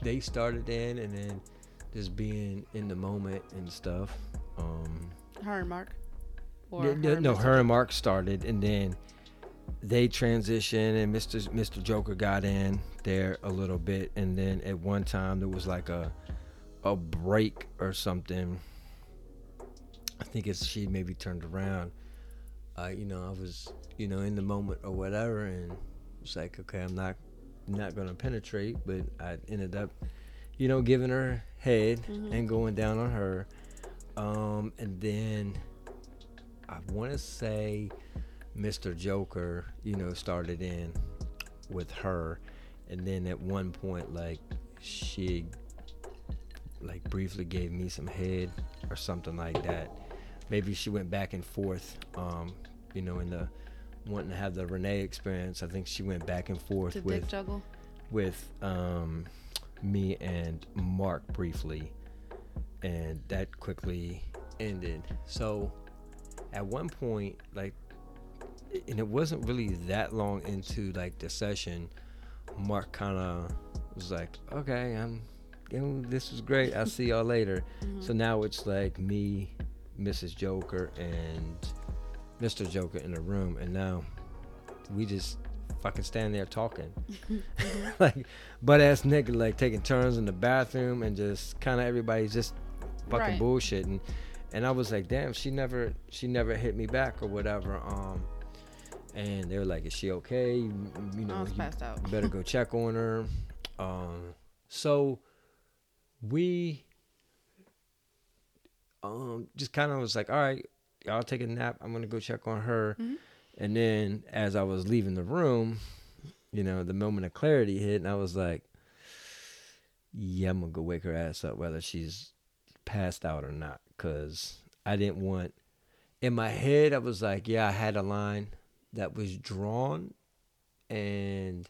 they started in, and then just being in the moment and stuff. Um, Her and Mark. Or yeah, her yeah, and no, her and Mark started, and then they transitioned, and Mr. Mr. Joker got in there a little bit, and then at one time there was like a a break or something. I think it's she maybe turned around. Uh, you know, I was you know in the moment or whatever, and it's like okay, I'm not not gonna penetrate, but I ended up, you know, giving her head Mhm. and going down on her, um, and then I want to say Mr. Joker, you know, started in with her, and then at one point, like she, like briefly gave me some head or something like that. Maybe she went back and forth, um, you know, in the wanting to have the Renee experience. I think she went back and forth with with um, me and Mark briefly, and that quickly ended. So at one point, like, and it wasn't really that long into like the session, Mark kind of was like, "Okay, I'm, you know, this was great. I'll see y'all later." Mhm. So now it's like me, Mrs. Joker, and Mr. Joker in the room, and now we just fucking stand there talking, like butt ass nigga, like taking turns in the bathroom, and just kind of everybody's just fucking Right. bullshitting. And I was like, damn, she never, she never hit me back or whatever. Um, and they were like, is she okay? You, you know, I was you- passed out. better go check on her. Um, so we um just kind of was like, all right, y'all take a nap. I'm gonna go check on her. Mhm. And then as I was leaving the room, you know, the moment of clarity hit, and I was like, yeah, I'm gonna go wake her ass up, whether she's passed out or not, because I didn't want. In my head, I was like, yeah, I had a line that was drawn, and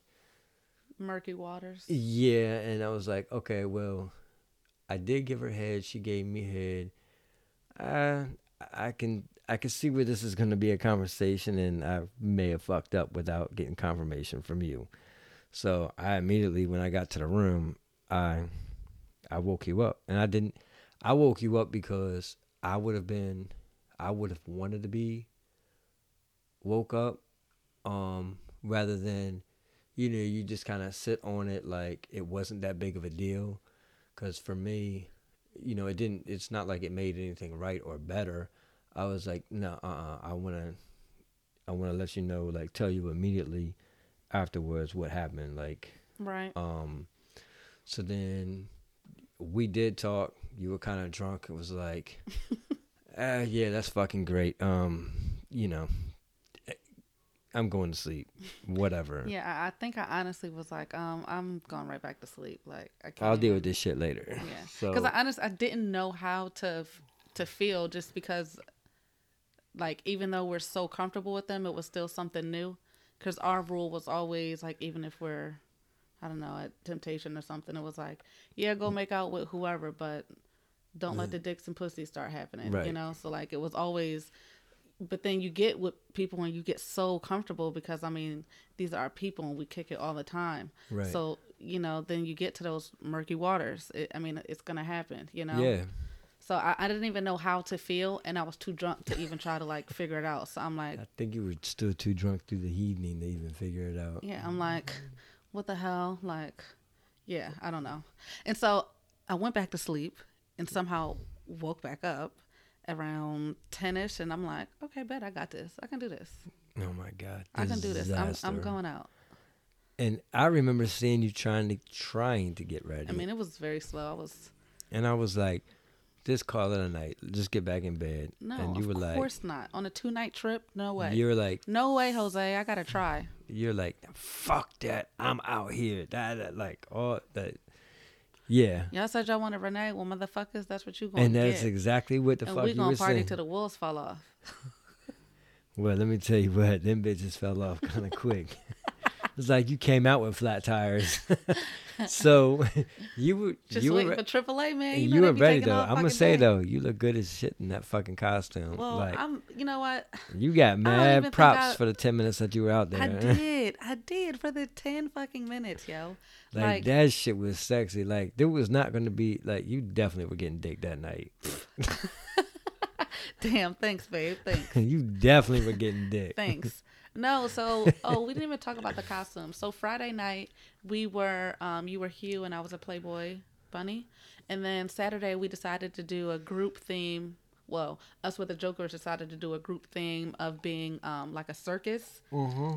Murky waters. yeah, and I was like, okay, well, I did give her head. She gave me head. Uh, I can I can see where this is going to be a conversation, and I may have fucked up without getting confirmation from you. So I immediately, when I got to the room, I I woke you up, and I didn't. I woke you up because I would have been, I would have wanted to be woke up, um, rather than you know, you just kind of sit on it like it wasn't that big of a deal. Because for me, you know, it didn't, it's not like it made anything right or better. I was like, no, uh uh I want to, I want to let you know, like, tell you immediately afterwards what happened. Like, Right. um, so then we did talk. You were kind of drunk. It was like, ah, yeah, that's fucking great. Um, you know, I'm going to sleep. Whatever. Yeah, I, I think I honestly was like, um, I'm going right back to sleep. Like I can't. I'll deal with this shit later. Yeah, So because I honestly I didn't know how to f- to feel just because, like, even though we're so comfortable with them, it was still something new. Because our rule was always like, even if we're, I don't know, at temptation or something, it was like, yeah, go make out with whoever, but don't let the dicks and pussies start happening. You know, so like it was always. But then you get with people and you get so comfortable because I mean these are our people and we kick it all the time. Right. So you know then you get to those murky waters. It, I mean it's gonna happen. You know. yeah, So I, I didn't even know how to feel, and I was too drunk to even try to like figure it out. So I'm like, I think you were still too drunk through the evening to even figure it out. yeah, I'm like, what the hell? Like, yeah, I don't know. And so I went back to sleep and somehow woke back up around 10 ish, and I'm like, okay, bet I got this. I can do this. Oh my god, I can do this. I'm, I'm going out. And I remember seeing you trying to trying to get ready. I mean, it was very slow. I was and I was like, just call it a night. Just get back in bed. no, and you of were like, course not. On a two night trip, no way. you were like, no way, Jose. I gotta try. you're like, fuck that. I'm out here. That, that like all that. Yeah. Y'all said y'all wanted Renee. Well, motherfuckers, that's what you going to And that's get. exactly what the and fuck we you gonna were party saying. till the wheels fall off. Well, let me tell you what, them bitches fell off kind of quick. it's like you came out with flat tires. so you were Just you waiting were for AAA, man. You, you, were ready though. I'm gonna say day. though, you look good as shit in that fucking costume. Well, like I'm. You know what? you got mad props I- for the ten minutes that you were out there. I did. I did for the ten fucking minutes, yo. like, Like, that shit was sexy. Like there was not gonna be like you definitely were getting dick that night. damn. Thanks, babe. Thanks. you definitely were getting dick. Thanks. No, so oh, we didn't even talk about the costume. So Friday night we were um you were Hugh and I was a Playboy bunny. And then Saturday we decided to do a group theme. Well, us with the Jokers decided to do a group theme of being um like a circus,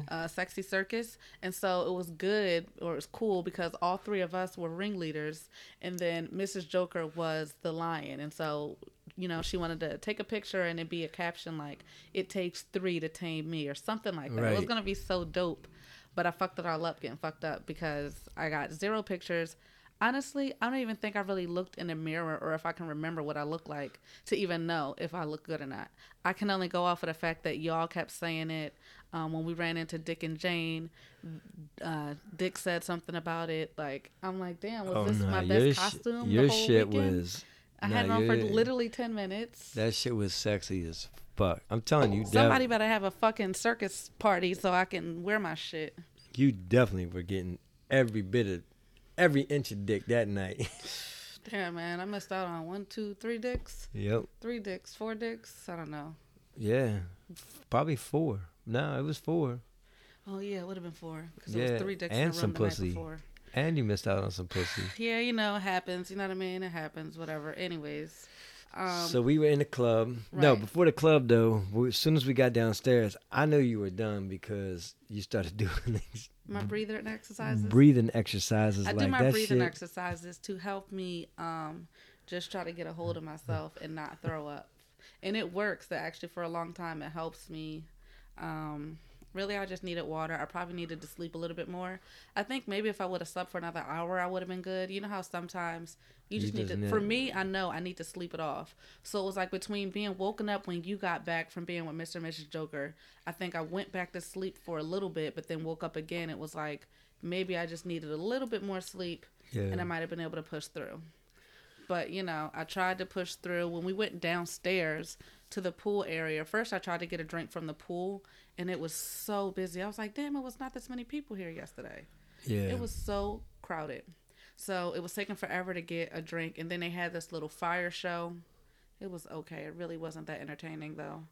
a sexy circus. And so it was good or it was cool because all three of us were ringleaders and then Mrs. Joker was the lion. And so you know, she wanted to take a picture and it'd be a caption like "It takes three to tame me" or something like that. It was gonna be so dope, but I fucked it all up getting fucked up because I got zero pictures. Honestly, I don't even think I really looked in the mirror or if I can remember what I look like to even know if I look good or not. I can only go off of the fact that y'all kept saying it. Um, when we ran into Dick and Jane, uh, Dick said something about it. Like I'm like, damn, was Oh this no, my your best sh- costume? your the whole shit weekend? was. I nah, had it on for literally ten minutes. That shit was sexy as fuck. I'm telling you, Somebody def- better have a fucking circus party so I can wear my shit. you definitely were getting every bit of every inch of dick that night. Damn, man, I missed out on one, two, three dicks, yep. three dicks, four dicks. I don't know. Yeah. Probably four. No, it was four. Oh yeah, it would have been four because it was three dicks and in the some the night pussy. before. And you missed out on some pussy. Yeah, you know, it happens. You know what I mean? It happens. Whatever. Anyways, um, so we were in the club. No, before the club though, we, as soon as we got downstairs, I knew you were done because you started doing these my breathing exercises. breathing exercises I like do my breathing shit. exercises to help me um just try to get a hold of myself and not throw up. And it works. That actually for a long time it helps me. Um really I just needed water. I probably needed to sleep a little bit more. I think maybe if I would have slept for another hour I would have been good. You know how sometimes you You just need just to for me I know I need to sleep it off. So it was like between being woken up when you got back from being with Mr. and Mrs. Joker, I think I went back to sleep for a little bit but then woke up again. It was like maybe I just needed a little bit more sleep Yeah. and I might have been able to push through. But you know, I tried to push through. When we went downstairs to the pool area, first I tried to get a drink from the pool, and it was so busy. I was like, "Damn, it was not this many people here yesterday." yeah. It was so crowded, so it was taking forever to get a drink. And then they had this little fire show. It was okay. It really wasn't that entertaining though.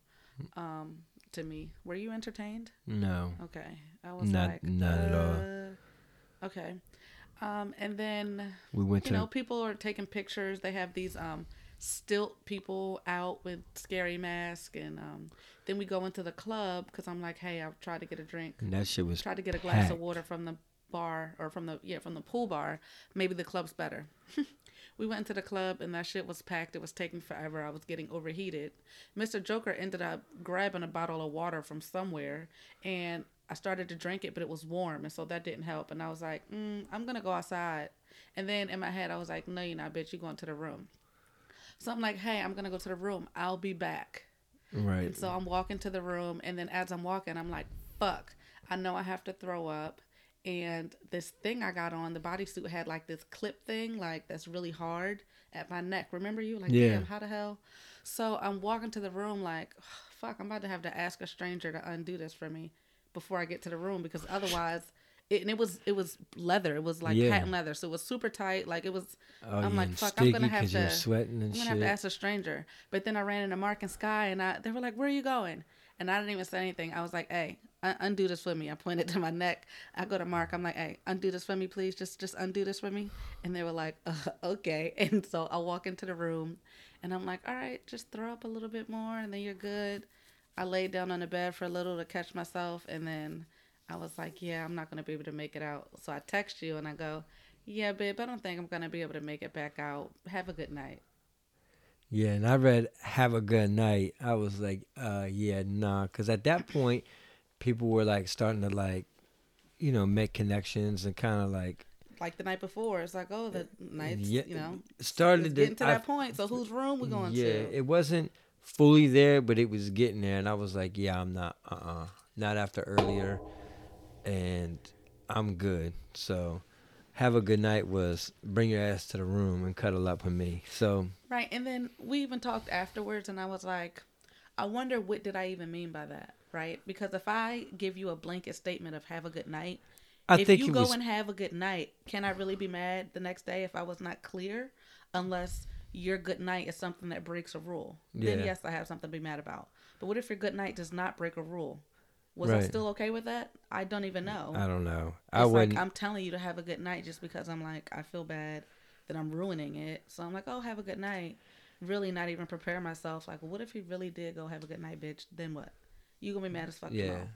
Um, to me, were you entertained? no. Okay, I was Not- like, not at all. uh, Okay, um, and then We went you to know, people are taking pictures. They have these um stilt people out with scary masks, and um, then we go into the club because I'm like, hey, I've tried to get a drink, and that shit was tried to get a glass packed. of water from the bar or from the yeah from the pool bar. Maybe the club's better. We went into the club and that shit was packed. It was taking forever. I was getting overheated. Mr. Joker ended up grabbing a bottle of water from somewhere and I started to drink it, but it was warm. And so that didn't help. And I was like, mm, I'm going to go outside. And then in my head, I was like, no, you're not, bitch. You're going to the room. So I'm like, hey, I'm going to go to the room. I'll be back. Right. And so I'm walking to the room. And then as I'm walking, I'm like, fuck. I know I have to throw up and this thing I got on, the bodysuit had like this clip thing, like that's really hard at my neck. Remember you? Like, Yeah. damn, how the hell? So I'm walking to the room like, fuck, I'm about to have to ask a stranger to undo this for me before I get to the room because otherwise, it, and it was it was leather. It was like Yeah. patent leather, so it was super tight. Like it was. Oh, I'm like, fuck, I'm gonna have to- sweating and I'm gonna shit. have to ask a stranger. But then I ran into Mark and Sky, and I they were like, "Where are you going?" And I didn't even say anything. I was like, "Hey, undo this for me." I pointed to my neck. I go to Mark. I'm like, "Hey, undo this for me, please. Just just undo this for me." And they were like, uh, "Okay." And so I walk into the room, and I'm like, "All right, just throw up a little bit more, and then you're good." I laid down on the bed for a little to catch myself, and then I was like, "Yeah, I'm not gonna be able to make it out." So I text you, and I go, "Yeah, babe, I don't think I'm gonna be able to make it back out. Have a good night." Yeah, and I read "Have a Good Night." I was like, uh, yeah, nah, because at that point, people were like starting to like, you know, make connections and kind of like like the night before. It's like, oh, the nights, yeah, you know, started it's to getting to I- that point. So whose room we going yeah, to? it wasn't fully there, but it was getting there, and I was like, yeah, I'm not, uh, uh not after earlier, and I'm good. So, "Have a Good Night" was bring your ass to the room and cuddle up with me. So. right. And then we even talked afterwards, and I was like, I wonder what did I even mean by that, right? Because if I give you a blanket statement of "Have a good night," I if think you go was and have a good night, can I really be mad the next day if I was not clear? Unless your good night is something that breaks a rule, then yes, I have something to be mad about. But what if your good night does not break a rule? Was I still okay with that? I don't even know. I don't know. It's I wouldn't. like I'm telling you to have a good night just because I'm like I feel bad that I'm ruining it. So I'm like, oh, have a good night. Really, not even prepare myself. Like, what if he really did go have a good night, bitch? Then what? You gonna be mad as fuck yeah. tomorrow.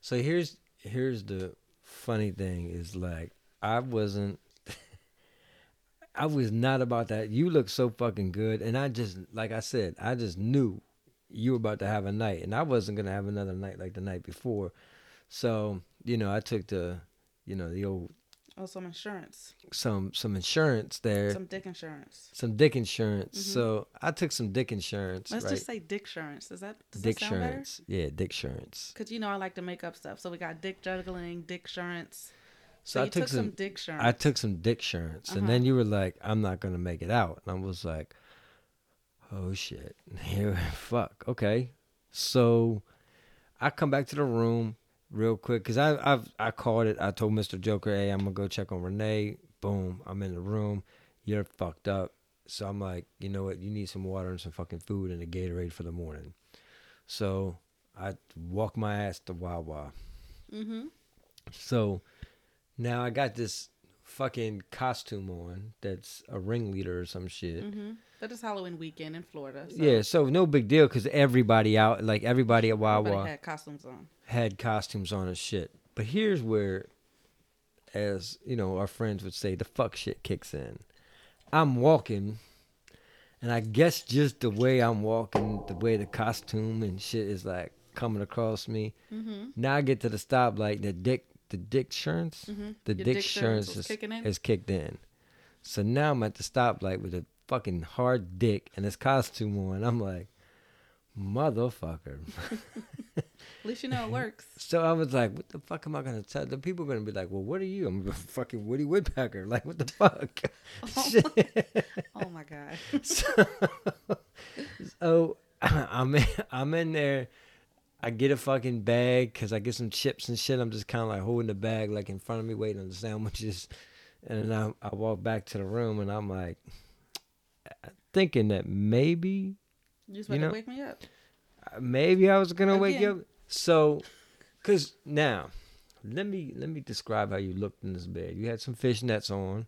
So here's here's the funny thing is like I wasn't. I was not about that. You look so fucking good, and I just like I said, I just knew you were about to have a night, and I wasn't gonna have another night like the night before. So you know, I took the, you know, the old Oh, some insurance, some some insurance there, some, some dick insurance. Some dick insurance. Mhm. So I took some dick insurance, Let's right? just say dick insurance. Is that does dick that insurance, yeah, dick insurance. Cause you know I like to make up stuff. So we got dick juggling, dick insurance. So, So, I you took, some dick insurance. I took some dick insurance, and Uh-huh. then you were like, "I'm not gonna make it out," and I was like, "Oh shit, here, fuck, okay." So I come back to the room real quick because I I've I called it. I told Mister Joker, "Hey, I'm gonna go check on Renee." Boom, I'm in the room. You're fucked up. So I'm like, you know what? You need some water and some fucking food and a Gatorade for the morning. So I walk my ass to Wawa. Mm-hmm. So now I got this fucking costume on that's a ringleader or some shit. Mm-hmm. But it's Halloween weekend in Florida. So Yeah, so no big deal because everybody out, like everybody at Wawa, everybody had costumes on. had costumes on and shit. But here's where, as you know, our friends would say, the fuck shit kicks in. I'm walking, and I guess just the way I'm walking, the way the costume and shit is like coming across me. Mm-hmm. Now I get to the stoplight, the dick, the dick insurance, Mm-hmm. the Your dick insurance is, is kicked in. So now I'm at the stoplight with a fucking hard dick and this costume on. I'm like, motherfucker. At least you know it works. So I was like, what the fuck am I gonna tell? The people are gonna be like, well, what are you? I'm a fucking Woody Woodpecker. Like, what the fuck? Oh. Shit. oh my god. so, so I'm in, I'm in there. I get a fucking bag because I get some chips and shit. I'm just kind of like holding the bag like in front of me, waiting on the sandwiches. And then I, I walk back to the room and I'm like, thinking that maybe You just You know- to wake me up. Uh, maybe I was gonna wake you up. So, cause now, let me let me describe how you looked in this bed. You had some fishnets on,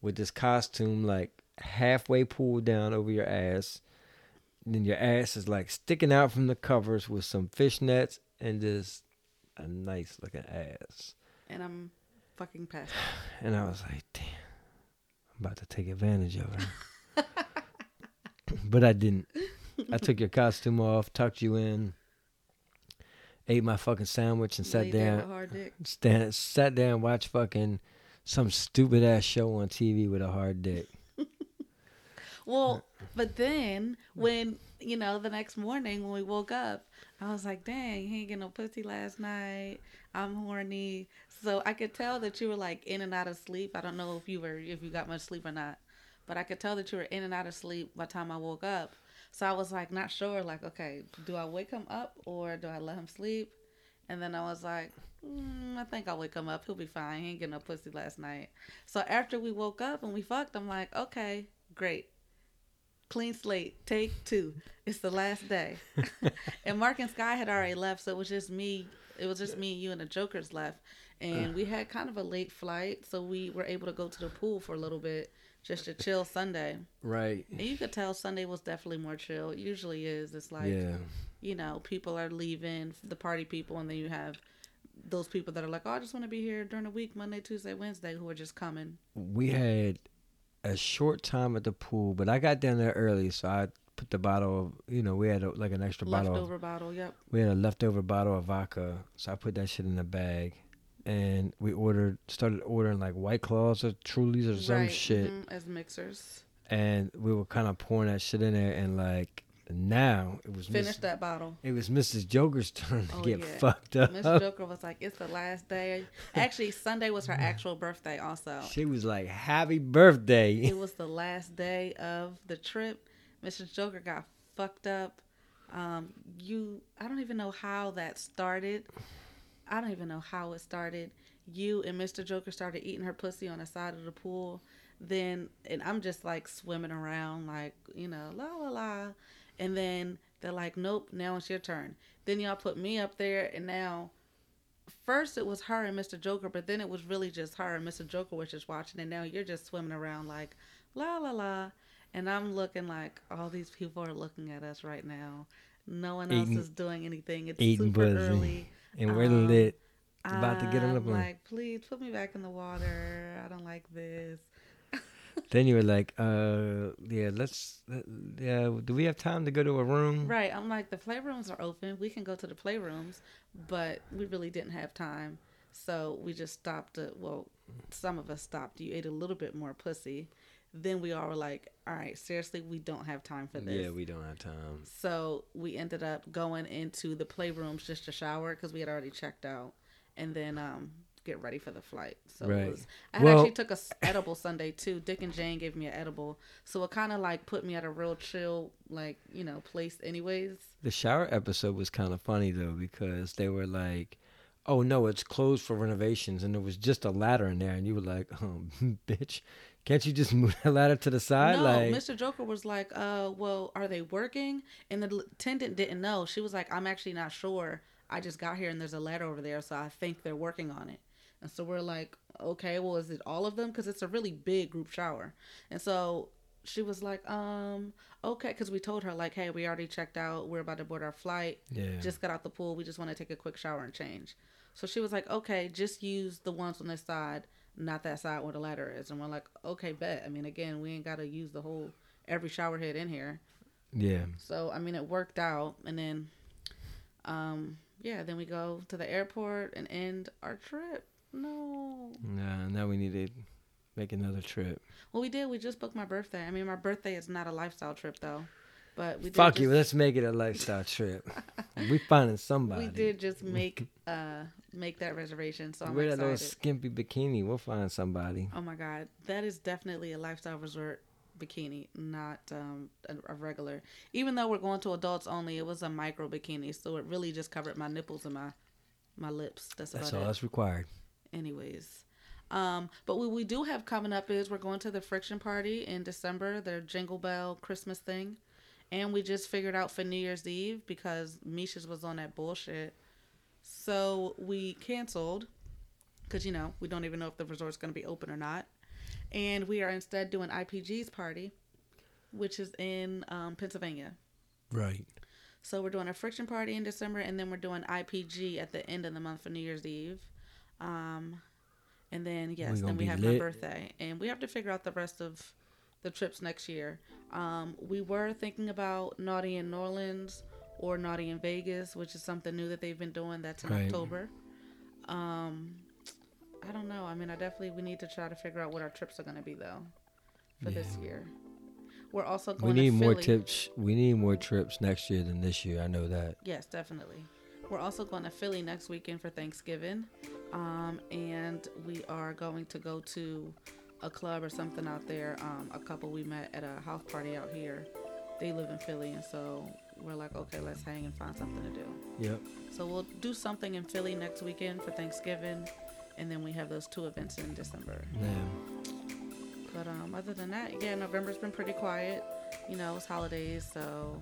with this costume like halfway pulled down over your ass. Then your ass is like sticking out from the covers with some fishnets and just a nice looking ass. And I'm fucking past. And I was like, damn, I'm about to take advantage of her. but I didn't. I took your costume off, tucked you in, ate my fucking sandwich, and sat Laid down. with hard dick. Stand, sat down, watched fucking some stupid ass show on TV with a hard dick. Well, but then when you know the next morning when we woke up, I was like, "Dang, he ain't get no pussy last night. I'm horny." So I could tell that you were like in and out of sleep. I don't know if you were if you got much sleep or not, but I could tell that you were in and out of sleep by the time I woke up. So I was like not sure. Like, okay, do I wake him up or do I let him sleep? And then I was like, mm, I think I'll wake him up. He'll be fine. He ain't get no pussy last night. So after we woke up and we fucked, I'm like, okay, great clean slate, take two. It's the last day. and Mark and Sky had already left, so it was just me. It was just me, you, and the Jokers left. And we had kind of a late flight, so we were able to go to the pool for a little bit just a chill Sunday. Right. And you could tell Sunday was definitely more chill. It usually is. It's like, yeah. you know, people are leaving, the party people, and then you have those people that are like, oh, I just want to be here during the week, Monday, Tuesday, Wednesday, who are just coming. We had a short time at the pool, but I got down there early, so I put the bottle of, you know, we had a, like an extra bottle. Leftover bottle, yep. we had a leftover bottle of vodka, so I put that shit in the bag, and we ordered, started ordering like White Claws or Trulies or some right. shit, mhm, as mixers. and we were kind of pouring that shit in there, and like now it was Finish Miss, that bottle. it was Mrs. Joker's turn to Oh, get yeah. fucked up. Miss Joker was like, "It's the last day." Actually, Sunday was her actual birthday. Also, She was like, "Happy birthday!" it was the last day of the trip. Mrs. Joker got fucked up. Um, you, I don't even know how that started. I don't even know how it started. You and Mr. Joker started eating her pussy on the side of the pool. Then, and I'm just like swimming around, like you know, la la la. And then they're like, "Nope, now it's your turn." Then y'all put me up there, and now first it was her and Mr. Joker, but then it was really just her and Mr. Joker was just watching, and now you're just swimming around like la la la, and I'm looking like all these people are looking at us right now. No one Eating- else is doing anything. It's super pussy. early. And we're Um, lit. About to get on the plane. like, please put me back in the water. I don't like this. Then you were like, uh, yeah, let's, uh, yeah, do we have time to go to a room? Right. I'm like, the playrooms are open. We can go to the playrooms, but we really didn't have time. So we just stopped. At, well, some of us stopped. You ate a little bit more pussy. Then we all were like, all right, seriously, we don't have time for this. Yeah, we don't have time. So we ended up going into the playrooms just to shower because we had already checked out, and then um get ready for the flight. So Right. was, I had Well- actually took a edible Sunday too. Dick and Jane gave me an edible, so it kind of like put me at a real chill like you know place. Anyways, The shower episode was kind of funny though because they were like, "Oh no, it's closed for renovations," and there was just a ladder in there, and you were like, "Oh, bitch, can't you just move that ladder to the side?" no, like, Mr. Joker was like, "Uh, well, are they working?" And the attendant didn't know. She was like, "I'm actually not sure. I just got here and there's a ladder over there, so I think they're working on it." And so we're like, "Okay, well, is it all of them? Because it's a really big group shower." And so she was like, "Um, okay," because we told her like, "Hey, we already checked out. We're about to board our flight. yeah, Just got out the pool. We just want to take a quick shower and change." So she was like, "Okay, just use the ones on this side." Not that side where the ladder is, and we're like, okay, bet. I mean, again, we ain't gotta use the whole every shower head in here. yeah. So I mean, it worked out, and then, um, yeah, then we go to the airport and end our trip. No, Nah, now we need to make another trip. well, we did. We just booked my birthday. I mean, my birthday is not a lifestyle trip though, but we Fuck just, you. Let's make it a lifestyle trip. we finding somebody. We did just make uh make that reservation, so I'm Wear that little skimpy bikini. We'll find somebody. Oh my god, that is definitely a lifestyle resort bikini, not um, a, a regular. Even though we're going to adults only, it was a micro bikini, so it really just covered my nipples and my my lips. That's, That's about all it. that's required. Anyways, um, but what we do have coming up is we're going to the Friction Party in December, their Jingle Bell Christmas thing, and we just figured out for New Year's Eve because Misha's was on that bullshit. So we canceled because you know we don't even know if the resort's going to be open or not, and we are instead doing IPG's party, which is in um, Pennsylvania. Right. So we're doing a friction party in December, and then we're doing IPG at the end of the month for New Year's Eve. Um, And then yes, then we have my birthday, and we have to figure out the rest of the trips next year. Um, we were thinking about Naughty in New Orleans or Naughty in Vegas, which is something new that they've been doing. That's in Right. October. Um, I don't know. I mean, I definitely we need to try to figure out what our trips are going to be though for this year. We're also going. We need to more tips. We need more trips next year than this year. I know that. Yes, definitely. We're also going to Philly next weekend for Thanksgiving. Um, and we are going to go to a club or something out there. Um, a couple we met at a house party out here. They live in Philly, and so we're like, okay, let's hang and find something to do. Yep. So we'll do something in Philly next weekend for Thanksgiving, and then we have those two events in December. Yeah. But um, other than that, yeah, November's been pretty quiet. You know, it's holidays, so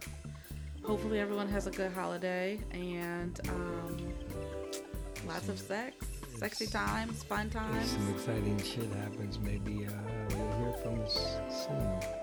hopefully everyone has a good holiday and um, lots of sex, sexy times, fun times. some exciting shit happens, maybe uh, you'll hear from us soon.